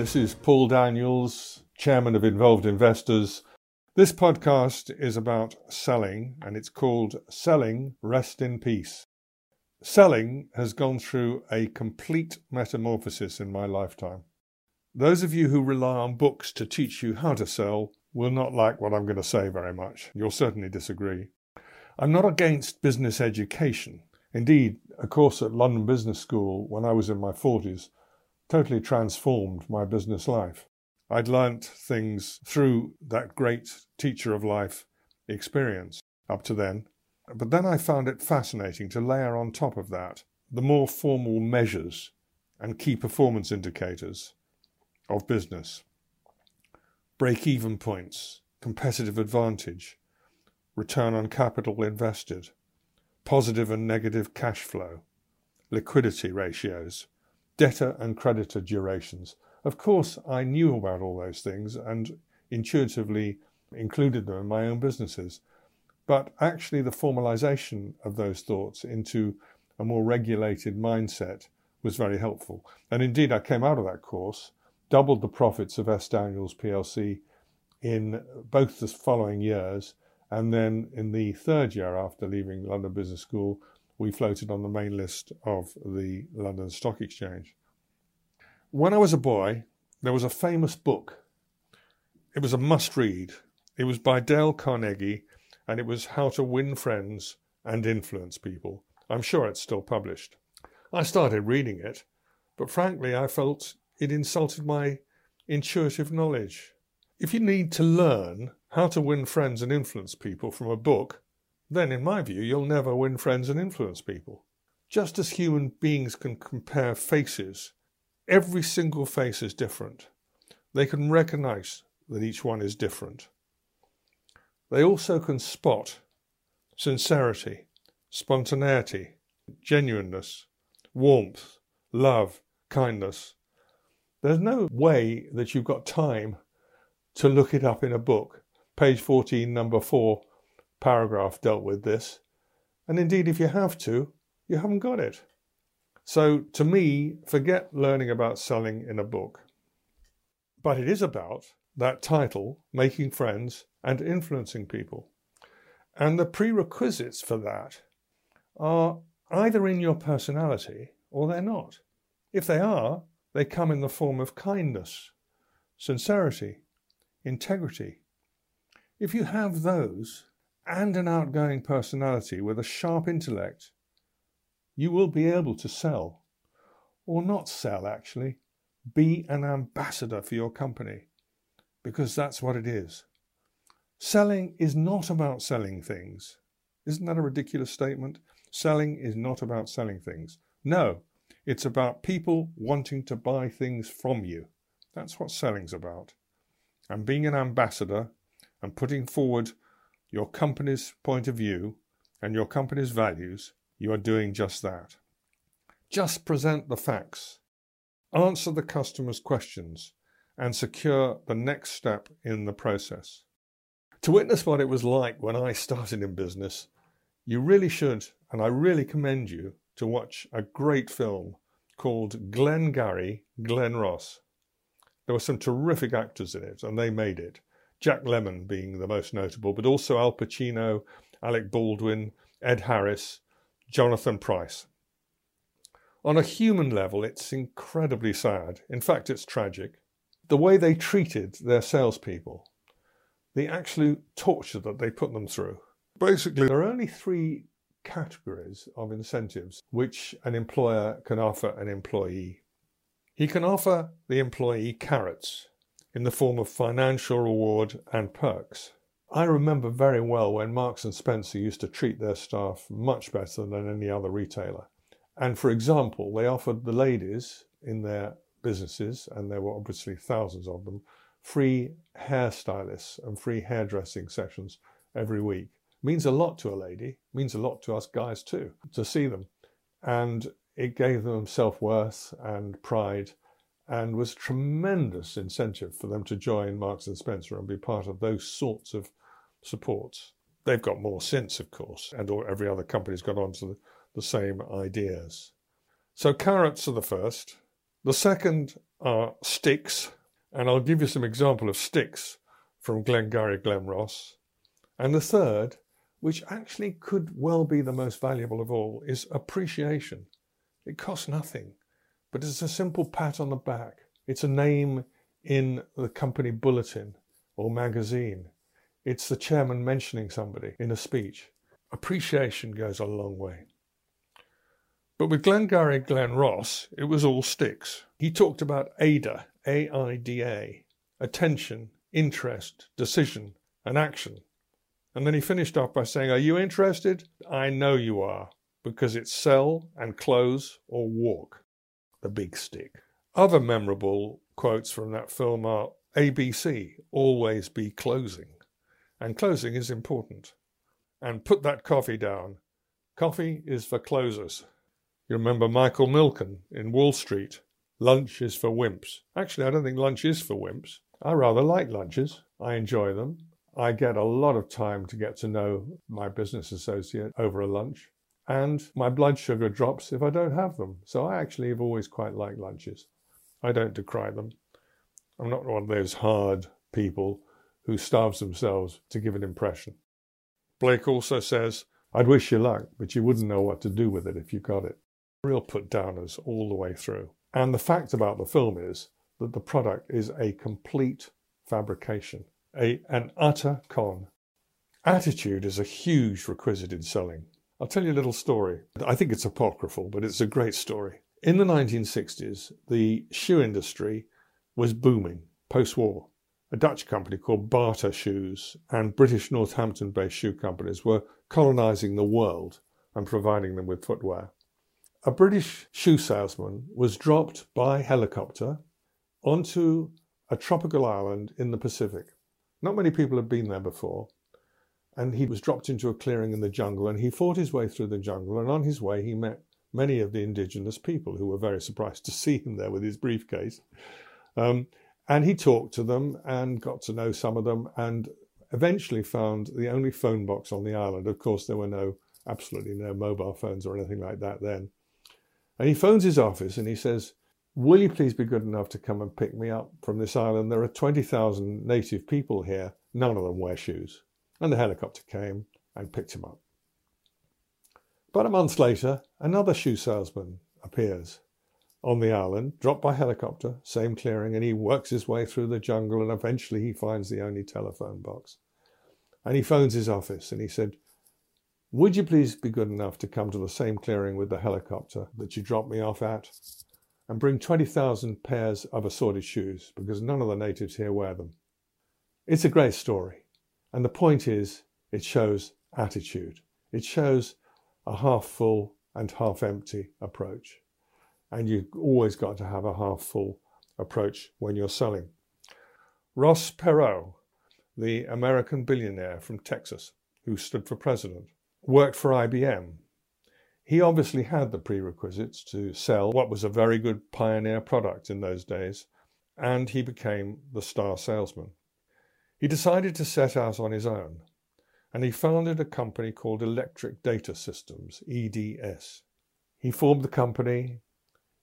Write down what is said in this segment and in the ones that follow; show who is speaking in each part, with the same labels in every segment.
Speaker 1: this is Paul Daniels, Chairman of Involved Investors. This podcast is about selling, and it's called Selling Rest in Peace. Selling has gone through a complete metamorphosis in my lifetime. Those of you who rely on books to teach you how to sell will not like what I'm going to say very much. You'll certainly disagree. I'm not against business education. Indeed, a course at London Business School when I was in my 40s totally transformed my business life. I'd learnt things through that great teacher of life experience up to then. But then I found it fascinating to layer on top of that the more formal measures and key performance indicators of business break even points, competitive advantage, return on capital invested, positive and negative cash flow, liquidity ratios, debtor and creditor durations. Of course, I knew about all those things and intuitively included them in my own businesses. But actually, the formalization of those thoughts into a more regulated mindset was very helpful. And indeed, I came out of that course, doubled the profits of S. Daniels PLC in both the following years. And then in the third year after leaving London Business School, we floated on the main list of the London Stock Exchange. When I was a boy, there was a famous book. It was a must read. It was by Dale Carnegie, and it was How to Win Friends and Influence People. I'm sure it's still published. I started reading it, but frankly, I felt it insulted my intuitive knowledge. If you need to learn how to win friends and influence people from a book, then in my view, you'll never win friends and influence people. Just as human beings can compare faces, every single face is different. They can recognize that each one is different. They also can spot sincerity, spontaneity, genuineness, warmth, love, kindness. There's no way that you've got time to look it up in a book. Page 14, number 4 paragraph dealt with this. And indeed, if you have to, you haven't got it. So to me, forget learning about selling in a book. But it is about that title, making friends and influencing people. And the prerequisites for that are either in your personality or they're not. If they are, they come in the form of kindness, sincerity, integrity. If you have those, and an outgoing personality with a sharp intellect, you will be able to sell. Or not sell, actually. Be an ambassador for your company, because that's what it is. Selling is not about selling things. Isn't that a ridiculous statement? Selling is not about selling things. No, it's about people wanting to buy things from you. That's what selling's about. And being an ambassador and putting forward your company's point of view and your company's values, you are doing just that. Just present the facts, answer the customer's questions, and secure the next step in the process. To witness what it was like when I started in business, you really should, and I really commend you to watch a great film called Glengarry Glen Ross. There were some terrific actors in it, and they made it. Jack Lemmon being the most notable, but also Al Pacino, Alec Baldwin, Ed Harris, Jonathan Pryce. On a human level, it's incredibly sad. In fact, it's tragic. The way they treated their salespeople, the absolute torture that they put them through. Basically, there are only three categories of incentives which an employer can offer an employee. He can offer the employee carrots, in the form of financial reward and perks. I remember very well when Marks and Spencer used to treat their staff much better than any other retailer. And for example, they offered the ladies in their businesses, and there were obviously thousands of them, free hairstylists and free hairdressing sessions every week. Means a lot to a lady, means a lot to us guys too, to see them. And it gave them self worth and pride and was tremendous incentive for them to join Marks and Spencer and be part of those sorts of supports. They've got more since, of course, and every other company's got onto the, the same ideas. So carrots are the first, The second are sticks, and I'll give you some example of sticks from Glengarry Glen Ross. And the third, which actually could well be the most valuable of all, is appreciation. It costs nothing, but it's a simple pat on the back. It's a name in the company bulletin or magazine. It's the chairman mentioning somebody in a speech. Appreciation goes a long way. But with Glengarry Glen Ross, it was all sticks. He talked about AIDA, A I D A, attention, interest, decision, and action. And then he finished off by saying, Are you interested? I know you are, because it's sell and close or walk. The big stick. Other memorable quotes from that film are ABC, always be closing. And closing is important. And put that coffee down. Coffee is for closers. You remember Michael Milken in Wall Street. Lunch is for wimps. Actually, I don't think lunch is for wimps. I rather like lunches. I enjoy them. I get a lot of time to get to know my business associate over a lunch. And my blood sugar drops if I don't have them. So I actually have always quite liked lunches. I don't decry them. I'm not one of those hard people who starves themselves to give an impression. Blake also says, I'd wish you luck, but you wouldn't know what to do with it if you got it. Real put downers all the way through. And the fact about the film is that the product is a complete fabrication, a, an utter con. Attitude is a huge requisite in selling. I'll tell you a little story. I think it's apocryphal, but it's a great story. In the 1960s, the shoe industry was booming post war. A Dutch company called Bata Shoes and British Northampton based shoe companies were colonizing the world and providing them with footwear. A British shoe salesman was dropped by helicopter onto a tropical island in the Pacific. Not many people had been there before. And he was dropped into a clearing in the jungle and he fought his way through the jungle. And on his way, he met many of the indigenous people who were very surprised to see him there with his briefcase. Um, and he talked to them and got to know some of them and eventually found the only phone box on the island. Of course, there were no, absolutely no mobile phones or anything like that then. And he phones his office and he says, Will you please be good enough to come and pick me up from this island? There are 20,000 native people here. None of them wear shoes. And the helicopter came and picked him up. About a month later, another shoe salesman appears on the island, dropped by helicopter, same clearing, and he works his way through the jungle and eventually he finds the only telephone box. And he phones his office and he said, Would you please be good enough to come to the same clearing with the helicopter that you dropped me off at? and bring 20,000 pairs of assorted shoes because none of the natives here wear them. It's a great story. And the point is, it shows attitude. It shows a half full and half empty approach. And you've always got to have a half full approach when you're selling. Ross Perot, the American billionaire from Texas who stood for president, worked for IBM he obviously had the prerequisites to sell what was a very good pioneer product in those days, and he became the star salesman. He decided to set out on his own, and he founded a company called Electric Data Systems, EDS. He formed the company,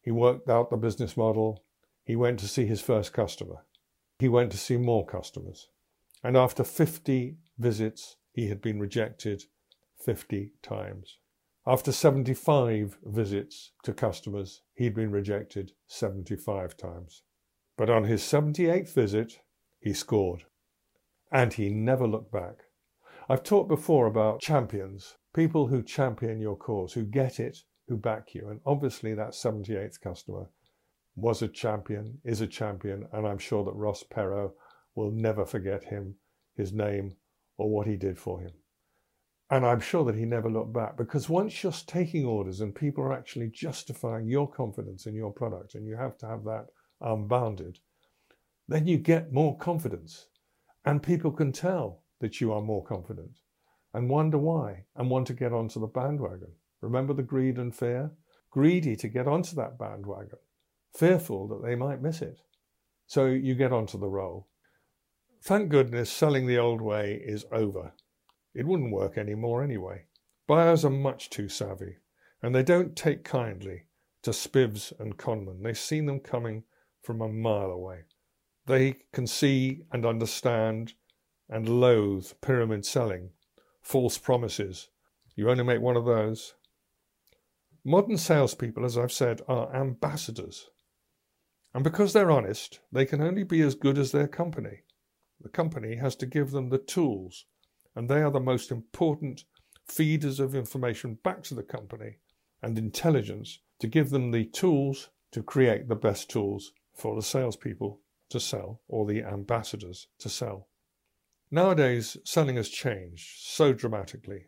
Speaker 1: he worked out the business model, he went to see his first customer, he went to see more customers, and after 50 visits, he had been rejected 50 times. After 75 visits to customers, he'd been rejected 75 times. But on his 78th visit, he scored. And he never looked back. I've talked before about champions, people who champion your cause, who get it, who back you. And obviously, that 78th customer was a champion, is a champion, and I'm sure that Ross Perot will never forget him, his name, or what he did for him. And I'm sure that he never looked back because once you're taking orders and people are actually justifying your confidence in your product, and you have to have that unbounded, then you get more confidence. And people can tell that you are more confident and wonder why and want to get onto the bandwagon. Remember the greed and fear? Greedy to get onto that bandwagon, fearful that they might miss it. So you get onto the roll. Thank goodness selling the old way is over. It wouldn't work anymore anyway. Buyers are much too savvy, and they don't take kindly to spivs and conmen. They've seen them coming from a mile away. They can see and understand and loathe pyramid selling, false promises. You only make one of those. Modern salespeople, as I've said, are ambassadors. And because they're honest, they can only be as good as their company. The company has to give them the tools, and they are the most important feeders of information back to the company and intelligence to give them the tools to create the best tools for the salespeople to sell or the ambassadors to sell. Nowadays, selling has changed so dramatically.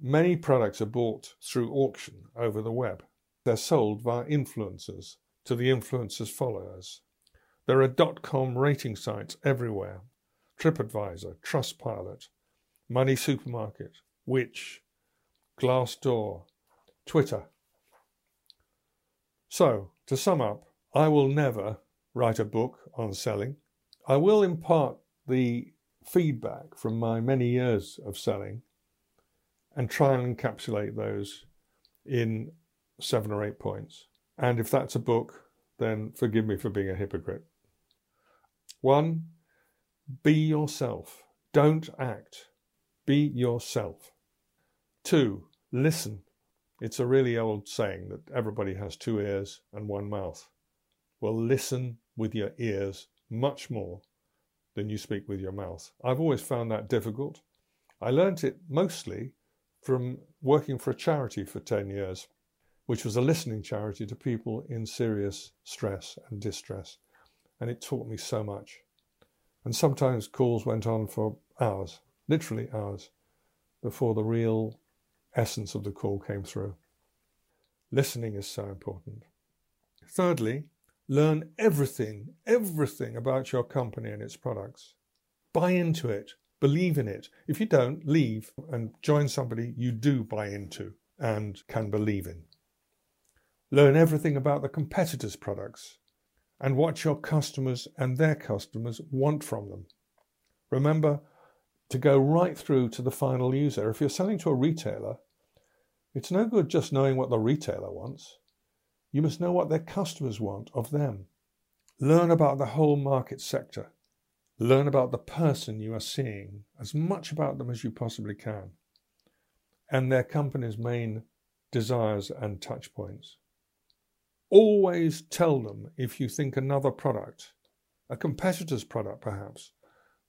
Speaker 1: Many products are bought through auction over the web. They're sold via influencers to the influencers' followers. There are dot com rating sites everywhere TripAdvisor, Trustpilot, Money Supermarket, Which, Glassdoor, Twitter. So, to sum up, I will never write a book on selling. I will impart the feedback from my many years of selling and try and encapsulate those in seven or eight points. And if that's a book, then forgive me for being a hypocrite. One, be yourself. Don't act. Be yourself. Two, listen. It's a really old saying that everybody has two ears and one mouth. Well, listen with your ears much more than you speak with your mouth. I've always found that difficult. I learnt it mostly from working for a charity for 10 years, which was a listening charity to people in serious stress and distress. And it taught me so much. And sometimes calls went on for hours, literally hours, before the real essence of the call came through. Listening is so important. Thirdly, learn everything, everything about your company and its products. Buy into it, believe in it. If you don't, leave and join somebody you do buy into and can believe in. Learn everything about the competitors' products and what your customers and their customers want from them. Remember to go right through to the final user. If you're selling to a retailer, it's no good just knowing what the retailer wants. You must know what their customers want of them. Learn about the whole market sector. Learn about the person you are seeing, as much about them as you possibly can, and their company's main desires and touch points. Always tell them if you think another product, a competitor's product perhaps,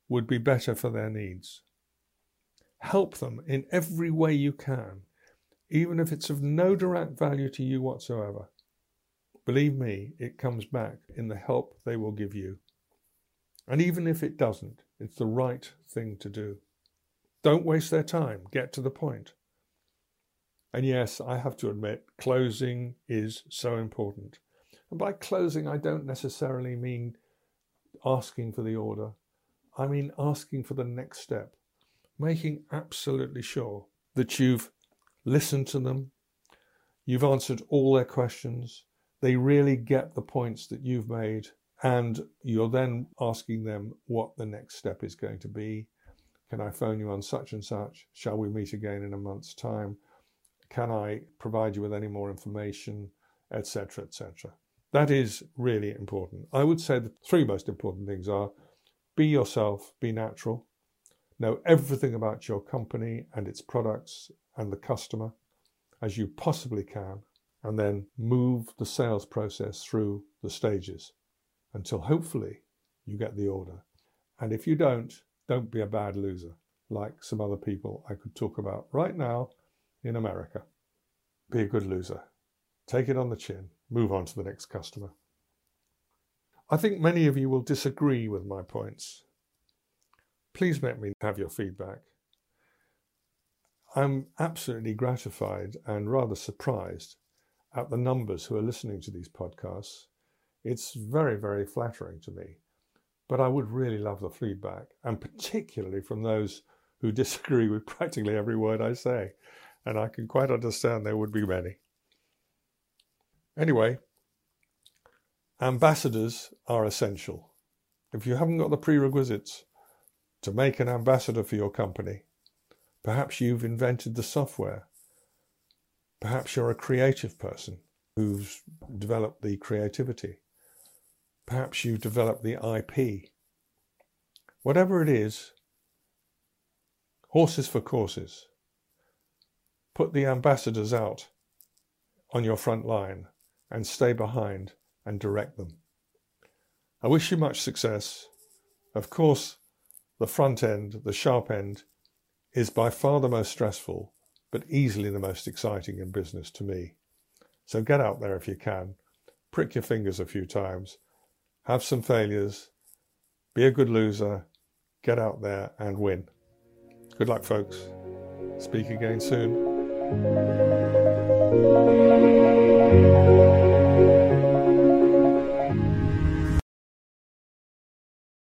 Speaker 1: would be better for their needs. Help them in every way you can even if it's of no direct value to you whatsoever. Believe me, it comes back in the help they will give you. And even if it doesn't, it's the right thing to do. Don't waste their time, get to the point. And yes, I have to admit, closing is so important. And by closing, I don't necessarily mean asking for the order, I mean asking for the next step, making absolutely sure that you've listened to them. You've answered all their questions. They really get the points that you've made. And you're then asking them what the next step is going to be. Can I phone you on such and such? Shall we meet again in a month's time? Can I provide you with any more information? Etc. etc. That is really important. I would say the three most important things are be yourself, be natural, know everything about your company and its products and the customer as you possibly can, and then move the sales process through the stages until hopefully you get the order. And if you don't, don't be a bad loser, like some other people I could talk about right now in America. Be a good loser. Take it on the chin. Move on to the next customer. I think many of you will disagree with my points. Please let me have your feedback. I'm absolutely gratified and rather surprised at the numbers who are listening to these podcasts. It's very, very flattering to me. But I would really love the feedback, and particularly from those who disagree with practically every word I say. And I can quite understand there would be many. Anyway, ambassadors are essential. If you haven't got the prerequisites to make an ambassador for your company, Perhaps you've invented the software. Perhaps you're a creative person. who's developed the creativity. Perhaps you've developed the IP. Whatever it is, horses for courses. Put the ambassadors out on your front line and stay behind and direct them. I wish you much success. Of course, the front end, the sharp end, is by far the most stressful, but easily the most exciting in business to me. So get out there if you can, prick your fingers a few times, have some failures, be a good loser, get out there and win. Good luck, folks. Speak again soon.